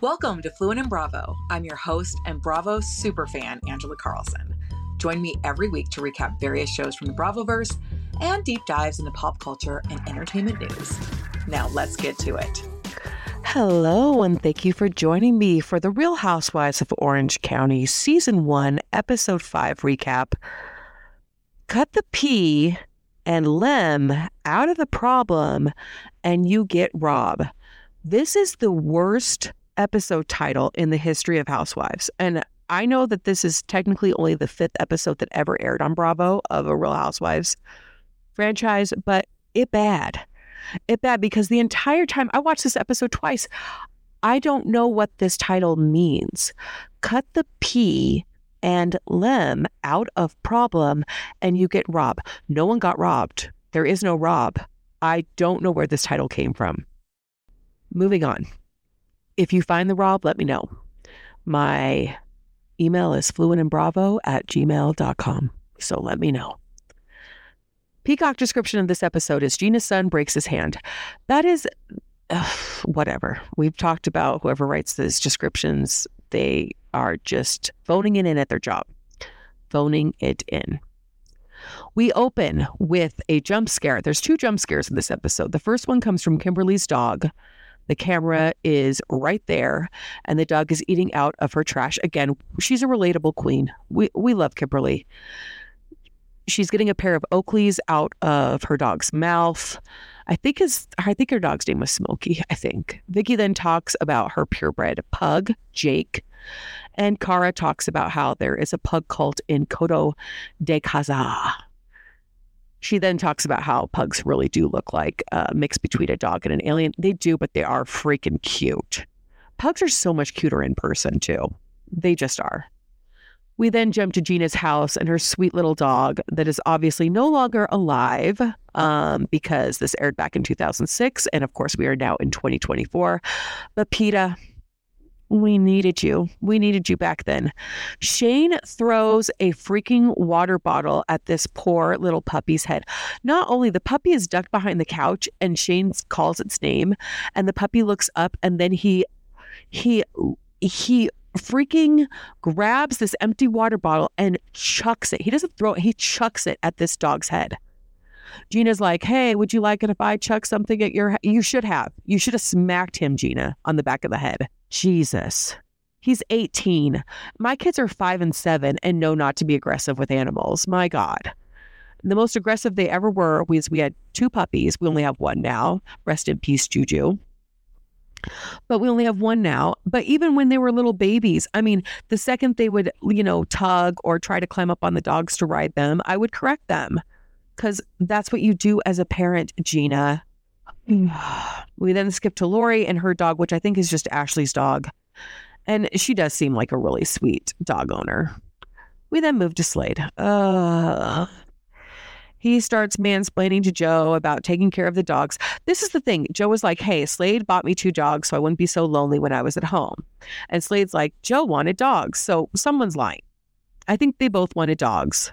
Welcome to Fluent in Bravo. I'm your host and Bravo superfan, Angela Carlson. Join me every week to recap various shows from the Bravoverse and deep dives into pop culture and entertainment news. Now let's get to it. Hello, and thank you for joining me for the Real Housewives of Orange County Season 1, Episode 5 recap. Cut the P and Lem out of the problem, and you get Rob. This is the worst episode title in the history of Housewives. And I know that this is technically only the fifth episode that ever aired on Bravo of a Real Housewives franchise, but it bad. It bad because the entire time I watched this episode twice, I don't know what this title means. Cut the P and Lem out of problem and you get Rob. No one got robbed. There is no Rob. I don't know where this title came from. Moving on. If you find the Rob, let me know. My email is fluentinbravo at gmail.com. So let me know. Peacock description of this episode is Jeana's son breaks his hand. That is whatever. We've talked about whoever writes these descriptions, they are just phoning it in at their job. Phoning it in. We open with a jump scare. There's two jump scares in this episode. The first one comes from Kimberly's dog. The camera is right there, and the dog is eating out of her trash. Again, she's a relatable queen. We we love Kimberly. She's getting a pair of Oakleys out of her dog's mouth. I think his I think her dog's name was Smokey, I think. Vicki then talks about her purebred pug, Jake. And Kara talks about how there is a pug cult in Coto de Caza. She then talks about how pugs really do look like a mix between a dog and an alien. They do, but they are freaking cute. Pugs are so much cuter in person, too. They just are. We then jump to Jeana's house and her sweet little dog that is obviously no longer alive um, because this aired back in 2006. And of course, we are now in 2024. But Peta, we needed you. We needed you back then. Shane throws a freaking water bottle at this poor little puppy's head. Not only the puppy is ducked behind the couch and Shane calls its name and the puppy looks up and then he he he freaking grabs this empty water bottle and chucks it. He doesn't throw it, he chucks it at this dog's head. Jeana's like, "Hey, would you like it if I chuck something at your? You should have. You should have smacked him, Jeana, on the back of the head." Jesus. He's 18. My kids are five and seven and know not to be aggressive with animals. My God. The most aggressive they ever were was we had two puppies. We only have one now. Rest in peace, Juju. But we only have one now. But even when they were little babies, I mean, the second they would, you know, tug or try to climb up on the dogs to ride them, I would correct them because that's what you do as a parent, Jeana. we then skip to Lori and her dog, which I think is just Ashley's dog. And she does seem like a really sweet dog owner. We then move to Slade. Uh, he starts mansplaining to Jo about taking care of the dogs. This is the thing. Jo was like, Hey, Slade bought me two dogs so I wouldn't be so lonely when I was at home. And Slade's like, Jo wanted dogs. So someone's lying. I think they both wanted dogs.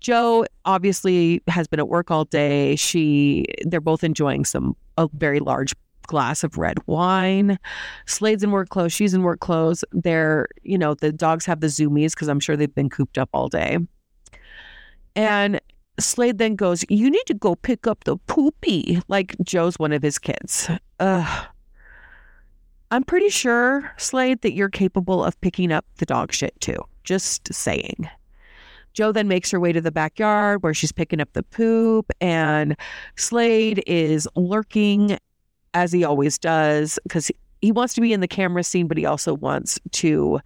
Jo obviously has been at work all day. She they're both enjoying some a very large glass of red wine. Slade's in work clothes, she's in work clothes. They're, you know, the dogs have the zoomies because I'm sure they've been cooped up all day. And Slade then goes, You need to go pick up the poopy, like Jo's one of his kids. Ugh. I'm pretty sure, Slade, that you're capable of picking up the dog shit too. Just saying. Jo then makes her way to the backyard where she's picking up the poop, and Slade is lurking as he always does because he wants to be in the camera scene, but he also wants to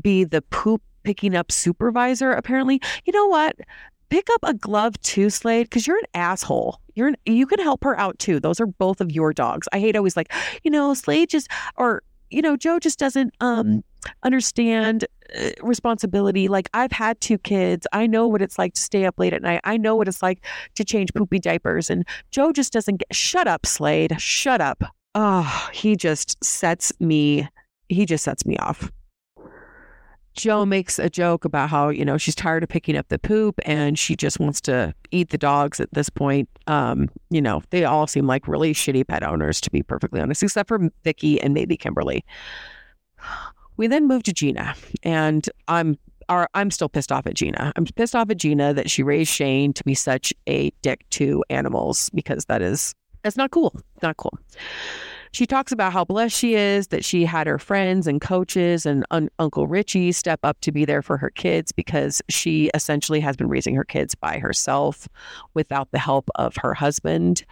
be the poop picking up supervisor, apparently. You know what? Pick up a glove too, Slade, because you're an asshole. You're an, you can help her out too. Those are both of your dogs. I hate always like, you know, Slade just or you know, Jo just doesn't um understand responsibility. Like I've had two kids. I know what it's like to stay up late at night. I know what it's like to change poopy diapers. And Jo just doesn't get shut up, Slade. Shut up. Oh, he just sets me he just sets me off. Jo makes a joke about how, you know, she's tired of picking up the poop and she just wants to eat the dogs at this point. Um, you know, they all seem like really shitty pet owners, to be perfectly honest, except for Vicki and maybe Kimberly. We then move to Jeana, and I'm are I'm still pissed off at Jeana. I'm pissed off at Jeana that she raised Shane to be such a dick to animals because that is that's not cool. Not cool. She talks about how blessed she is that she had her friends and coaches and un- Uncle Richie step up to be there for her kids because she essentially has been raising her kids by herself without the help of her husband.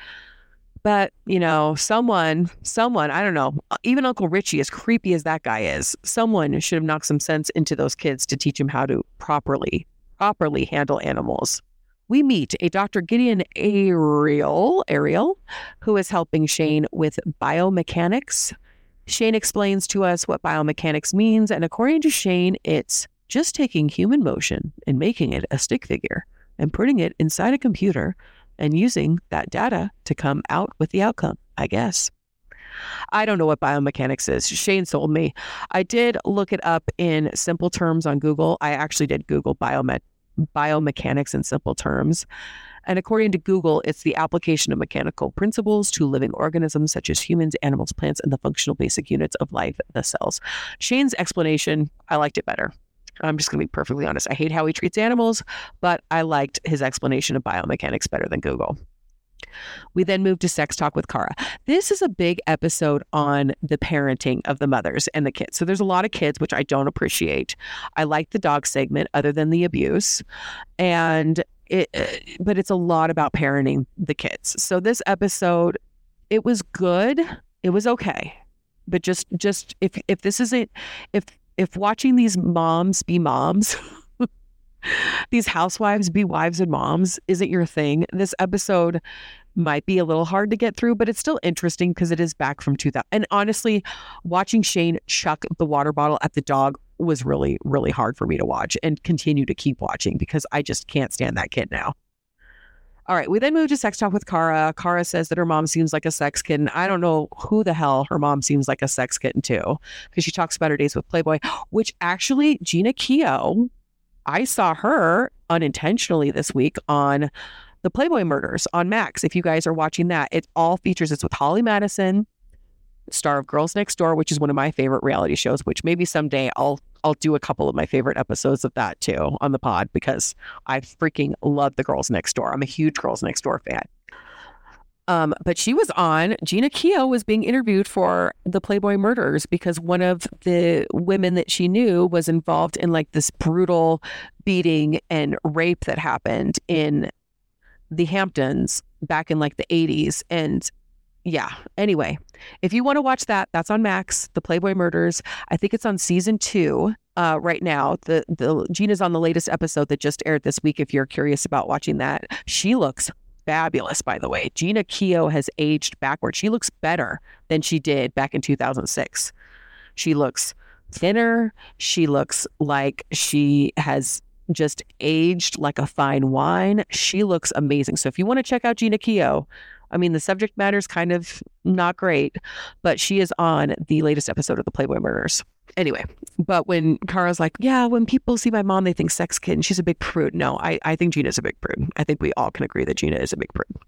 But, you know, someone, someone, I don't know, uh, even Uncle Richie, as creepy as that guy is, someone should have knocked some sense into those kids to teach them how to properly, properly handle animals. We meet a Dr. Gideon Ariel, Ariel, who is helping Shane with biomechanics. Shane explains to us what biomechanics means, and according to Shane, it's just taking human motion and making it a stick figure and putting it inside a computer and using that data to come out with the outcome, I guess. I don't know what biomechanics is. Shane told me. I did look it up in simple terms on Google. I actually did Google biomet- biomechanics in simple terms. And according to Google, it's the application of mechanical principles to living organisms such as humans, animals, plants, and the functional basic units of life, the cells. Shane's explanation, I liked it better. I'm just going to be perfectly honest. I hate how he treats animals, but I liked his explanation of biomechanics better than Google. We then moved to sex talk with Kara. This is a big episode on the parenting of the mothers and the kids. So there's a lot of kids, which I don't appreciate. I like the dog segment, other than the abuse, and it, uh, but it's a lot about parenting the kids. So this episode, it was good. It was okay, but just just if if this isn't if if watching these moms be moms, these housewives be wives and moms isn't your thing, this episode might be a little hard to get through, but it's still interesting because it is back from 2000. And honestly, watching Shane chuck the water bottle at the dog was really, really hard for me to watch and continue to keep watching because I just can't stand that kid now. All right, we then move to sex talk with Kara. Kara says that her mom seems like a sex kitten. I don't know who the hell her mom seems like a sex kitten to, because she talks about her days with Playboy, which actually Jeana Keough, I saw her unintentionally this week on the Playboy Murders on Max. If you guys are watching that, it all features. It's with Holly Madison, star of Girls Next Door, which is one of my favorite reality shows. Which maybe someday I'll I'll do a couple of my favorite episodes of that too on the pod because I freaking love the Girls Next Door. I'm a huge Girls Next Door fan. Um, but she was on, Jeana Keough was being interviewed for the Playboy murders because one of the women that she knew was involved in like this brutal beating and rape that happened in the Hamptons back in like the 80s. And yeah, anyway, if you want to watch that, that's on Max, The Playboy Murders. I think it's on season two uh, right now. The the Jeana's on the latest episode that just aired this week. If you're curious about watching that, she looks fabulous. By the way, Jeana Keough has aged backward. She looks better than she did back in 2006. She looks thinner. She looks like she has just aged like a fine wine. She looks amazing. So if you want to check out Jeana Keough, I mean, the subject matter is kind of not great, but she is on the latest episode of the Playboy Murders. Anyway, but when Kara's like, yeah, when people see my mom, they think sex kid and she's a big prude. No, I, I think Jeana's a big prude. I think we all can agree that Jeana is a big prude.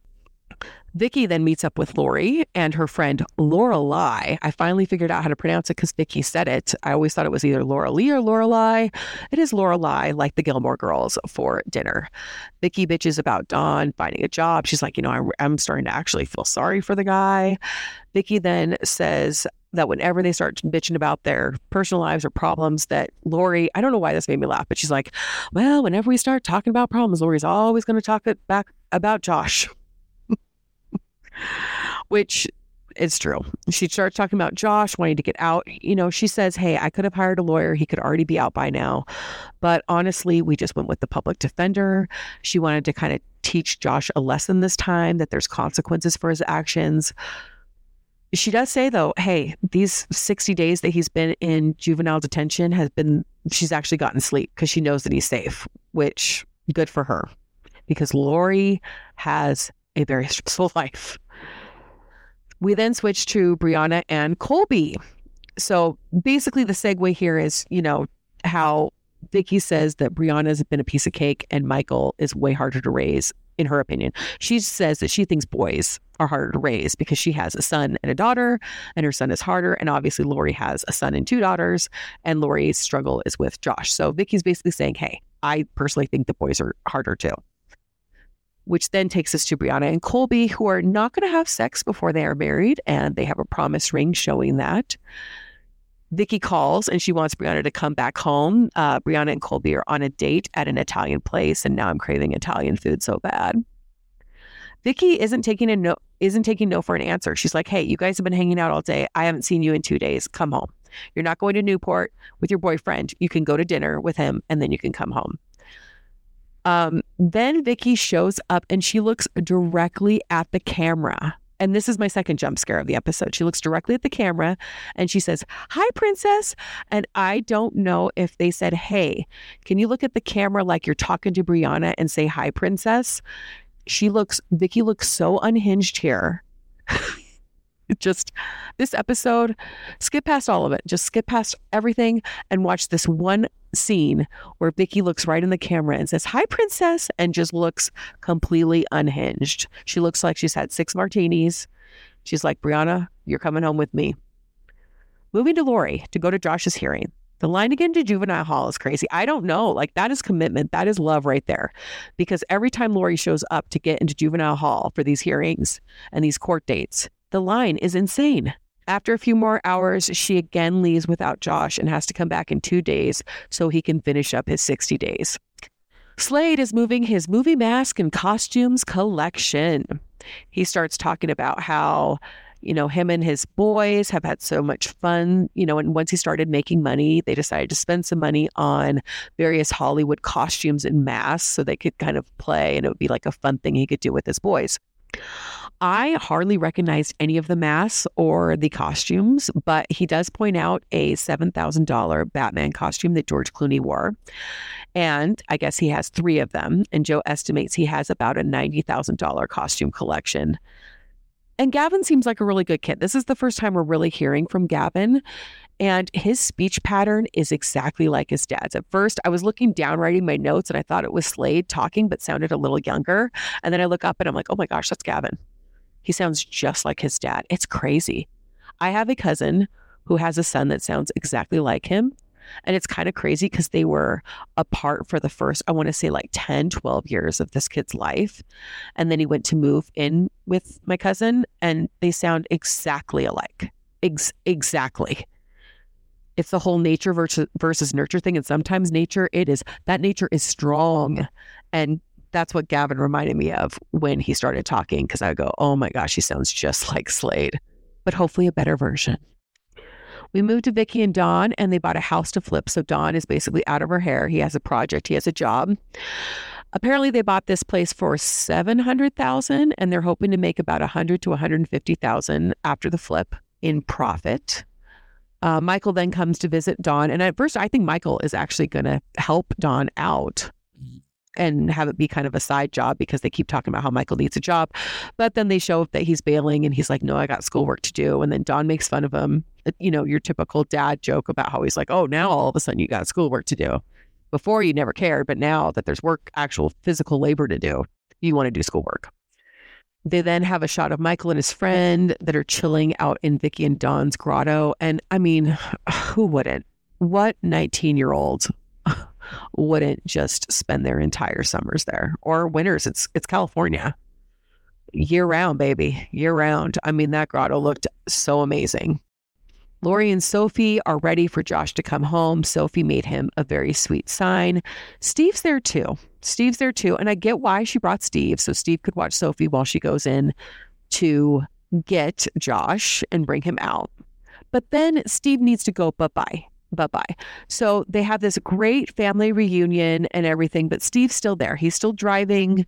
Vicki then meets up with Lori and her friend Lorelai. I finally figured out how to pronounce it because Vicki said it. I always thought it was either Laura Lee or Lorelai. It is Lorelai, like the Gilmore Girls, for dinner. Vicki bitches about Don finding a job. She's like, you know, I, I'm starting to actually feel sorry for the guy. Vicki then says that whenever they start bitching about their personal lives or problems, that Lori, I don't know why this made me laugh, but she's like, well, whenever we start talking about problems, Lori's always going to talk it back about Josh which is true. She starts talking about Josh wanting to get out. You know, she says, Hey, I could have hired a lawyer. He could already be out by now. But honestly, we just went with the public defender. She wanted to kind of teach Josh a lesson this time that there's consequences for his actions. She does say, though, hey, these 60 days that he's been in juvenile detention has been, she's actually gotten sleep because she knows that he's safe, which good for her because Lori has a very stressful life. We then switch to Brianna and Colby. So basically, the segue here is, you know, how Vicki says that Brianna's been a piece of cake and Michael is way harder to raise, in her opinion. She says that she thinks boys are harder to raise because she has a son and a daughter, and her son is harder. And obviously, Lori has a son and two daughters, and Lori's struggle is with Josh. So Vicki's basically saying, hey, I personally think the boys are harder too. Which then takes us to Brianna and Colby, who are not going to have sex before they are married, and they have a promise ring showing that. Vicki calls and she wants Brianna to come back home. Uh, Brianna and Colby are on a date at an Italian place, and now I'm craving Italian food so bad. Vicki isn't taking a no isn't taking no for an answer. She's like, "Hey, you guys have been hanging out all day. I haven't seen you in two days. Come home. You're not going to Newport with your boyfriend. You can go to dinner with him, and then you can come home." Um, then Vicki shows up and she looks directly at the camera and this is my second jump scare of the episode. She looks directly at the camera and she says, Hi, princess. And I don't know if they said, Hey, can you look at the camera like you're talking to Brianna and say, Hi, princess? She looks, Vicki looks so unhinged here. just this episode, skip past all of it. Just skip past everything and watch this one scene where Vicki looks right in the camera and says, Hi, princess, and just looks completely unhinged. She looks like she's had six martinis. She's like, Brianna, you're coming home with me. Moving to Lori to go to Josh's hearing. The line again to juvenile hall is crazy. I don't know. Like, that is commitment. That is love right there. Because every time Lori shows up to get into juvenile hall for these hearings and these court dates, the line is insane. After a few more hours, she again leaves without Josh and has to come back in two days so he can finish up his 60 days. Slade is moving his movie mask and costumes collection. He starts talking about how, you know, him and his boys have had so much fun, you know, and once he started making money, they decided to spend some money on various Hollywood costumes and masks so they could kind of play and it would be like a fun thing he could do with his boys. I hardly recognized any of the masks or the costumes, but he does point out a $7,000 Batman costume that George Clooney wore. And I guess he has three of them. And Jo estimates he has about a $90,000 costume collection. And Gavin seems like a really good kid. This is the first time we're really hearing from Gavin. And his speech pattern is exactly like his dad's. At first, I was looking down, writing my notes, and I thought it was Slade talking, but sounded a little younger. And then I look up and I'm like, oh my gosh, that's Gavin. He sounds just like his dad. It's crazy. I have a cousin who has a son that sounds exactly like him. And it's kind of crazy because they were apart for the first, I want to say like 10, 12 years of this kid's life. And then he went to move in with my cousin, and they sound exactly alike. Ex- exactly it's the whole nature versus versus nurture thing and sometimes nature it is that nature is strong and that's what Gavin reminded me of when he started talking because I go, oh my gosh, he sounds just like Slade, but hopefully a better version. We moved to Vicki and Don and they bought a house to flip. So Don is basically out of her hair. He has a project, he has a job. Apparently they bought this place for 700,000 and they're hoping to make about a 100 to 150,000 after the flip in profit. Uh, Michael then comes to visit Don. And at first, I think Michael is actually going to help Don out and have it be kind of a side job because they keep talking about how Michael needs a job. But then they show up that he's bailing and he's like, no, I got schoolwork to do. And then Don makes fun of him. Uh, you know, your typical dad joke about how he's like, oh, now all of a sudden you got schoolwork to do. Before you never cared, but now that there's work, actual physical labor to do, you want to do schoolwork. They then have a shot of Michael and his friend that are chilling out in Vicki and Don's grotto. And I mean, who wouldn't? What 19 year old wouldn't just spend their entire summers there or winters? It's it's California. Year round, baby. Year round. I mean, that grotto looked so amazing. Lori and Sophie are ready for Josh to come home. Sophie made him a very sweet sign. Steve's there too. Steve's there too. And I get why she brought Steve. So Steve could watch Sophie while she goes in to get Josh and bring him out. But then Steve needs to go bye bye. Bye bye. So they have this great family reunion and everything, but Steve's still there. He's still driving.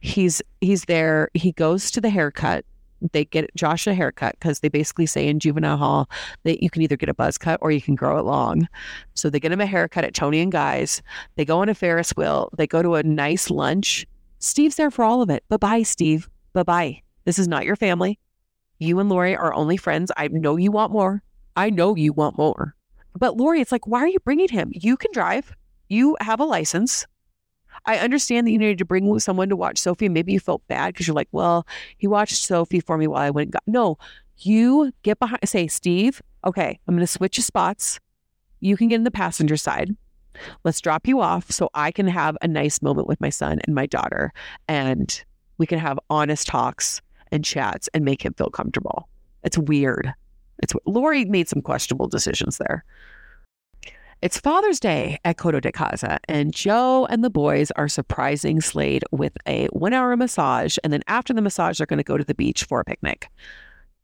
He's he's there. He goes to the haircut they get Josh a haircut because they basically say in juvenile hall that you can either get a buzz cut or you can grow it long. So they get him a haircut at Toni and Guy's. They go on a Ferris wheel. They go to a nice lunch. Steve's there for all of it. Bye bye, Steve. Bye bye. This is not your family. You and Lori are only friends. I know you want more. I know you want more. But Lori, it's like, why are you bringing him? You can drive. You have a license. I understand that you needed to bring someone to watch Sophie. Maybe you felt bad because you're like, well, he watched Sophie for me while I went. Got-. No, you get behind, say, Steve, okay, I'm going to switch spots. You can get in the passenger side. Let's drop you off so I can have a nice moment with my son and my daughter. And we can have honest talks and chats and make him feel comfortable. It's weird. It's Lori made some questionable decisions there. It's Father's Day at Coto de Caza, and Jo and the boys are surprising Slade with a one hour massage. And then after the massage, they're going to go to the beach for a picnic.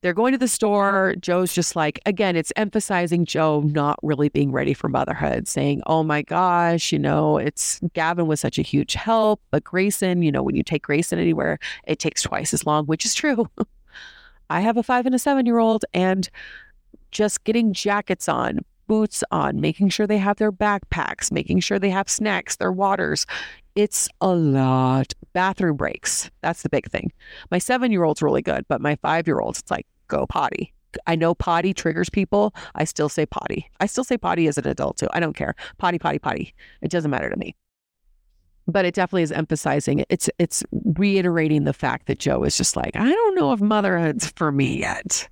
They're going to the store. Jo's just like, again, it's emphasizing Jo not really being ready for motherhood, saying, oh my gosh, you know, it's Gavin was such a huge help, but Grayson, you know, when you take Grayson anywhere, it takes twice as long, which is true. I have a five and a seven year old, and just getting jackets on, boots on, making sure they have their backpacks, making sure they have snacks, their waters. It's a lot. Bathroom breaks. That's the big thing. My seven year old's really good, but my five year old's, it's like, go potty. I know potty triggers people. I still say potty. I still say potty as an adult too. I don't care. Potty, potty, potty. It doesn't matter to me. But it definitely is emphasizing it's it's reiterating the fact that Jo is just like, I don't know if motherhood's for me yet.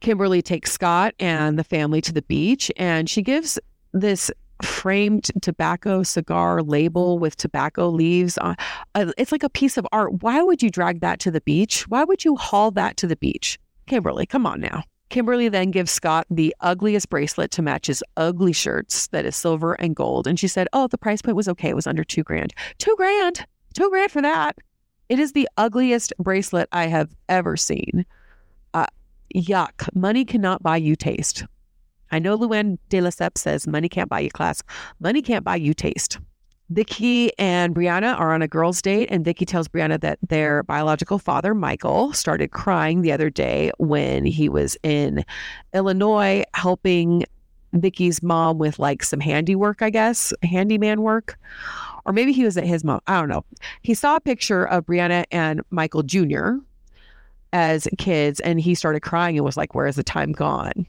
Kimberly takes Scott and the family to the beach and she gives this framed tobacco cigar label with tobacco leaves on uh, it's like a piece of art. Why would you drag that to the beach? Why would you haul that to the beach? Kimberly come on now kimberly then gives scott the ugliest bracelet to match his ugly shirts that is silver and gold. And she said oh the price point was okay. It was under two grand. Two grand! Two grand for that! It is the ugliest bracelet i have ever seen. Uh, yuck. Money cannot buy you taste. I know Luann de Lesseps says money can't buy you class. Money can't buy you taste. Vicki and Brianna are on a girls' mm-hmm. date, and Vicki tells Brianna that their biological father, Michael, started crying the other day when he was in Illinois helping Vicki's mom with like some handiwork, I guess, handyman work. Or maybe he was at his mom. I don't know. He saw a picture of Brianna and Michael Jr. as kids, and he started crying and was like, Where is the time gone?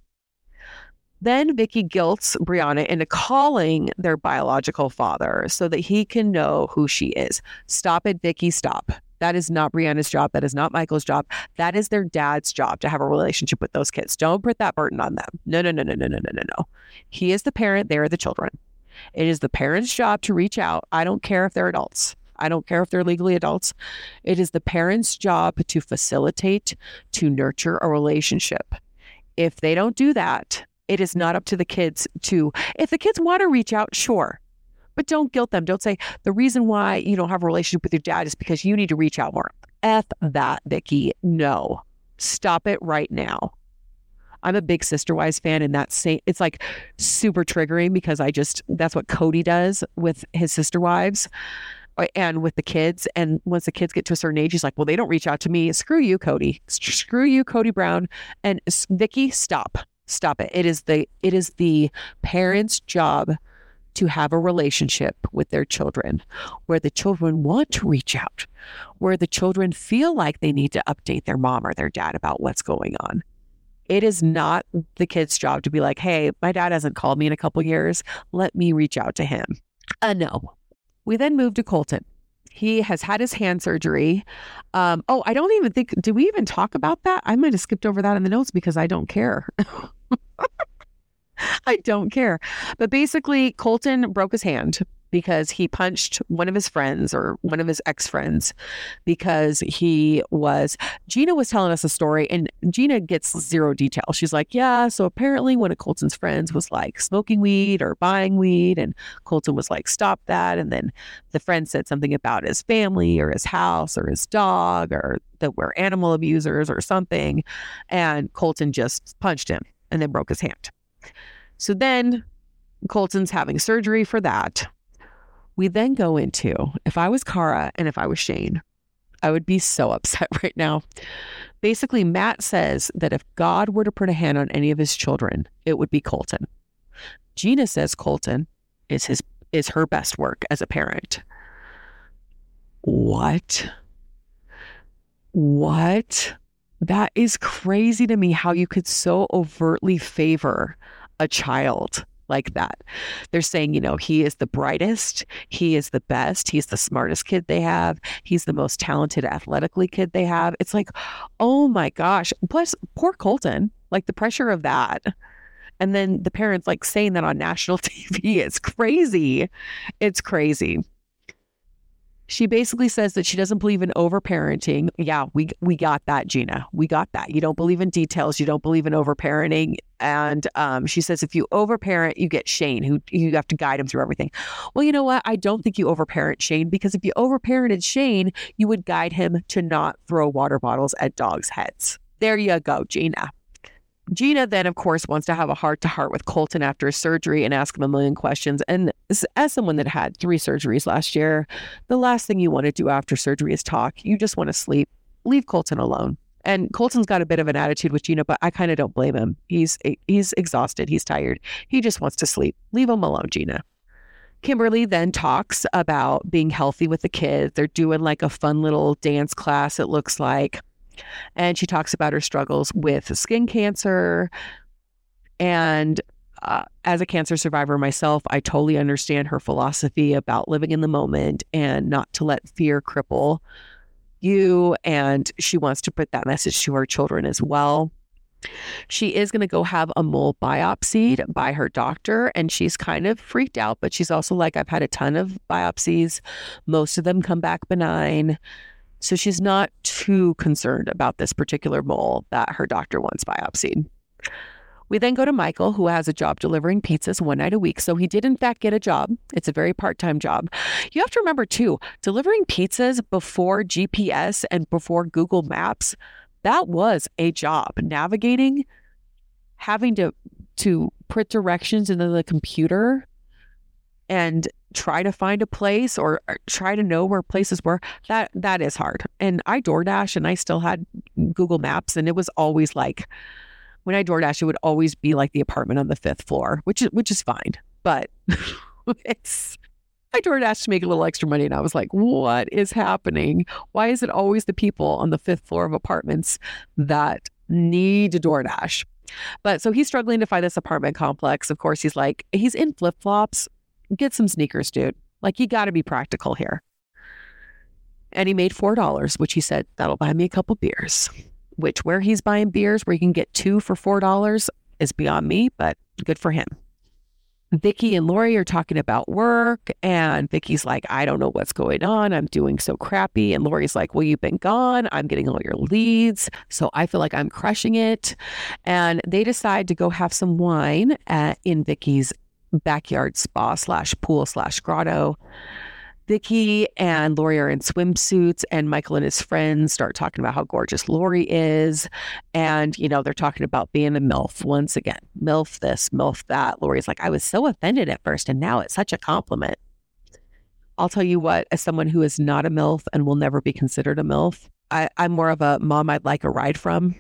Then Vicki guilts Brianna into calling their biological father so that he can know who she is. Stop it, Vicki, stop. That is not Brianna's job. That is not Michael's job. That is their dad's job to have a relationship with those kids. Don't put that burden on them. No, no, no, no, no, no, no, no, no. He is the parent. They are the children. It is the parent's job to reach out. I don't care if they're adults. I don't care if they're legally adults. It is the parent's job to facilitate, to nurture a relationship. If they don't do that, it is not up to the kids to, if the kids want to reach out, sure. But don't guilt them. Don't say the reason why you don't have a relationship with your dad is because you need to reach out more. F that, Vicki. No. Stop it right now. I'm a big Sister Wives fan, and that's same, it's like super triggering because I just that's what Cody does with his sister wives uh, and with the kids. And once the kids get to a certain age, he's like, "Well, they don't reach out to me. Screw you, Cody. Screw you, Cody Brown." And Vicki, stop. Stop it. It is the it is the parents' job to have a relationship with their children where the children want to reach out, where the children feel like they need to update their mom or their dad about what's going on. It is not the kid's job to be like, hey, my dad hasn't called me in a couple years. Let me reach out to him. Uh, no. We then move to Colton. He has had his hand surgery. Um, oh, I don't even think, did we even talk about that? I might have skipped over that in the notes because I don't care. I don't care. But basically, Colton broke his hand because he punched one of his friends or one of his ex friends because he was. Jeana was telling us a story, and Jeana gets zero detail. She's like, Yeah, so apparently one of Colton's friends was like smoking weed or buying weed, and Colton was like, Stop that. And then the friend said something about his family or his house or his dog or that we're animal abusers or something. And Colton just punched him and then broke his hand. So then Colton's having surgery for that. We then go into if I was Kara and if I was Shane, I would be so upset right now. Basically, Matt says that if God were to put a hand on any of his children, it would be Colton. Jeana says Colton is his is her best work as a parent. What? What? That is crazy to me how you could so overtly favor a child like that. They're saying, you know, he is the brightest, he is the best, he's the smartest kid they have, he's the most talented athletically kid they have. It's like, oh my gosh. Plus, poor Colton, like the pressure of that. And then the parents like saying that on national TV. It's crazy. It's crazy. She basically says that she doesn't believe in overparenting. Yeah, we we got that, Jeana. We got that. You don't believe in details. You don't believe in overparenting. And um, she says if you overparent, you get Shane, who you have to guide him through everything. Well, you know what? I don't think you overparent Shane because if you overparented Shane, you would guide him to not throw water bottles at dogs' heads. There you go, Jeana. Jeana then, of course, wants to have a heart to heart with Colton after his surgery and ask him a million questions. And as someone that had three surgeries last year, the last thing you want to do after surgery is talk. You just want to sleep. Leave Colton alone. And Colton's got a bit of an attitude with Jeana, but I kind of don't blame him. He's eh, he's exhausted. He's tired. He just wants to sleep. Leave him alone, Jeana. Kimberly then talks about being healthy with the kids. They're doing like a fun little dance class, it looks like. And she talks about her struggles with skin cancer. And uh, as a cancer survivor myself, I totally understand her philosophy about living in the moment and not to let fear cripple you. And she wants to put that message to her children as well. She is going to go have a mole biopsied by her doctor, and she's kind of freaked out, but she's also like, I've had a ton of biopsies. Most of them come back benign. So she's not too concerned about this particular mole that her doctor wants biopsied. We then go to Michael, who has a job delivering pizzas one night a week. So he did, in fact, get a job. It's a very part time job. You have to remember, too, delivering pizzas before GPS and before Google Maps, that was a job. Navigating, having to, to put directions into the computer and try to find a place or uh, try to know where places were that that is hard and i doordash and i still had google maps and it was always like when i doordash it would always be like the apartment on the fifth floor which is which is fine but it's I DoorDash to make a little extra money, and I was like, "What is happening? Why is it always the people on the fifth floor of apartments that need to DoorDash?" But so he's struggling to find this apartment complex. Of course, he's like, he's in flip flops Get some sneakers, dude. Like, you got to be practical here. And he made $4, which he said, that'll buy me a couple beers. Which, where he's buying beers where you can get two for $4 is beyond me, but good for him. Vicki and Lori are talking about work, and Vicki's like, I don't know what's going on. I'm doing so crappy. And Lori's like, Well, you've been gone. I'm getting all your leads. So I feel like I'm crushing it. And they decide to go have some wine at, in Vicki's backyard spa slash pool slash grotto. Vicki and Lori are in swimsuits, and Michael and his friends start talking about how gorgeous Lori is. And, you know, they're talking about being a MILF once again. MILF this, MILF that. Lori's like, I was so offended at first, and now it's such a compliment. I'll tell you what, as someone who is not a MILF and will never be considered a MILF, I, I'm more of a mom I'd like a ride from,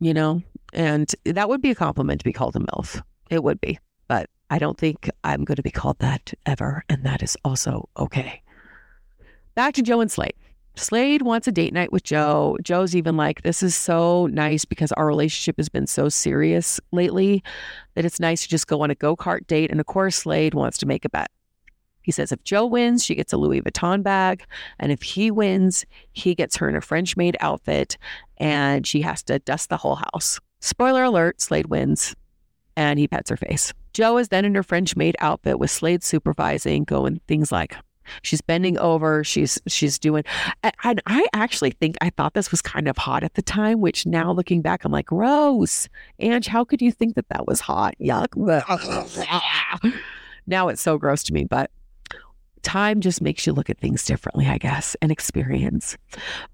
you know? And that would be a compliment to be called a MILF. It would be. But I don't think I'm going to be called that ever, and that is also okay. Back to Jo and Slade. Slade wants a date night with Jo. Jo's even like, This is so nice because our relationship has been so serious lately that it's nice to just go on a go kart date. And of course, Slade wants to make a bet. He says if Jo wins, she gets a Louis Vuitton bag. And if he wins, he gets her in a French maid outfit and she has to dust the whole house. Spoiler alert Slade wins and he pets her face. Jo is then in her French maid outfit with Slade supervising, going things like she's bending over, she's she's doing. And I actually think I thought this was kind of hot at the time, which now looking back, I'm like, gross. Ange, how could you think that that was hot? Yuck. now it's so gross to me, but time just makes you look at things differently, I guess, and experience.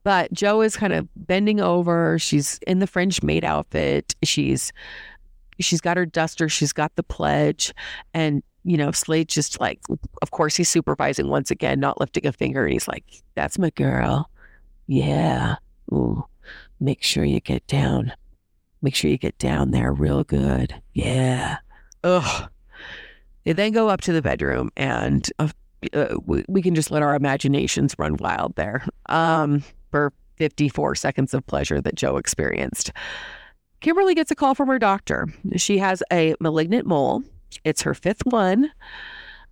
But Jo is kind of bending over. She's in the French maid outfit. She's she's got her duster, she's got the pledge, and you know, Slade just like, of course, he's supervising once again, not lifting a finger. And he's like, "That's my girl, yeah. Ooh, make sure you get down. Make sure you get down there real good, yeah." Ugh. They then go up to the bedroom, and uh, uh, we, we, can just let our imaginations run wild there. Um, for 54 seconds of pleasure that Jo experienced. Kimberly gets a call from her doctor. She has a malignant mole. It's her fifth one.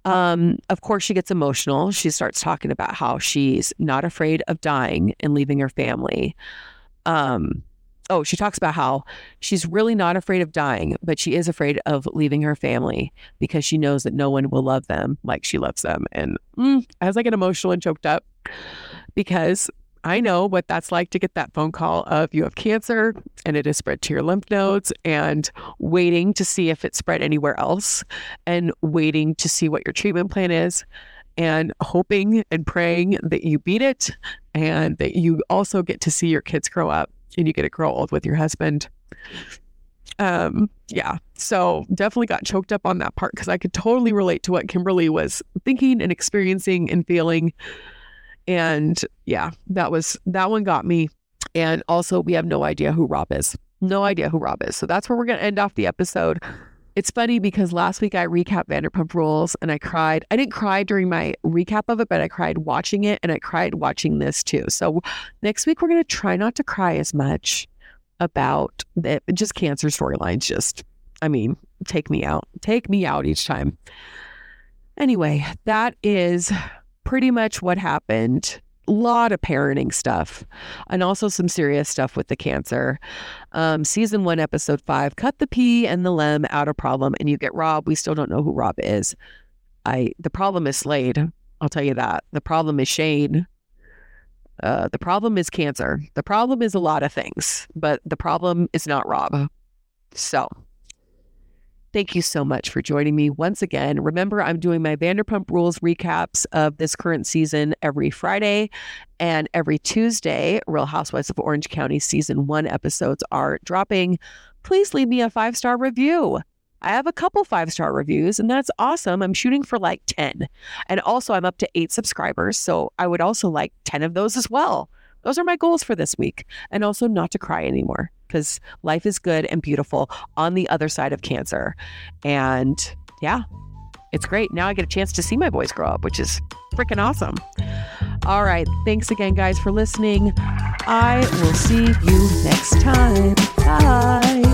Um, of course, she gets emotional. She starts talking about how she's not afraid of dying and leaving her family. Um, oh, she talks about how she's really not afraid of dying, but she is afraid of leaving her family because she knows that no one will love them like she loves them. And mm, was like, get emotional and choked up because I know what that's like to get that phone call of you have cancer and it is spread to your lymph nodes and waiting to see if it spread anywhere else and waiting to see what your treatment plan is and hoping and praying that you beat it and that you also get to see your kids grow up and you get to grow old with your husband. Um, yeah. So definitely got choked up on that part because I could totally relate to what Kimberly was thinking and experiencing and feeling. And yeah, that was that one got me. And also we have no idea who Rob is. No idea who Rob is. So that's where we're gonna end off the episode. It's funny because last week I recapped Vanderpump Rules and I cried. I didn't cry during my recap of it, but I cried watching it and I cried watching this too. So next week we're going to try not to cry as much about the, just cancer storylines. Just, I mean, take me out. Take me out each time. Anyway, that is pretty much what happened A lot of parenting stuff and also some serious stuff with the cancer. Um, season one, episode five, cut the P and the Lem out of problem, and you get Rob. We still don't know who Rob is. I the problem is Slade. I'll tell you that. The problem is Shane. Uh, the problem is cancer. The problem is a lot of things, but the problem is not Rob. So Thank you so much for joining me once again. Remember, I'm doing my Vanderpump Rules recaps of this current season every Friday and every Tuesday. Real Housewives of Orange County season one episodes are dropping. Please leave me a five star review. I have a couple five star reviews, and that's awesome. I'm shooting for like 10. And also, I'm up to eight subscribers. So I would also like 10 of those as well. Those are my goals for this week. And also, not to cry anymore because life is good and beautiful on the other side of cancer. And yeah, it's great. Now I get a chance to see my boys grow up, which is freaking awesome. All right. Thanks again, guys, for listening. I will see you next time. Bye.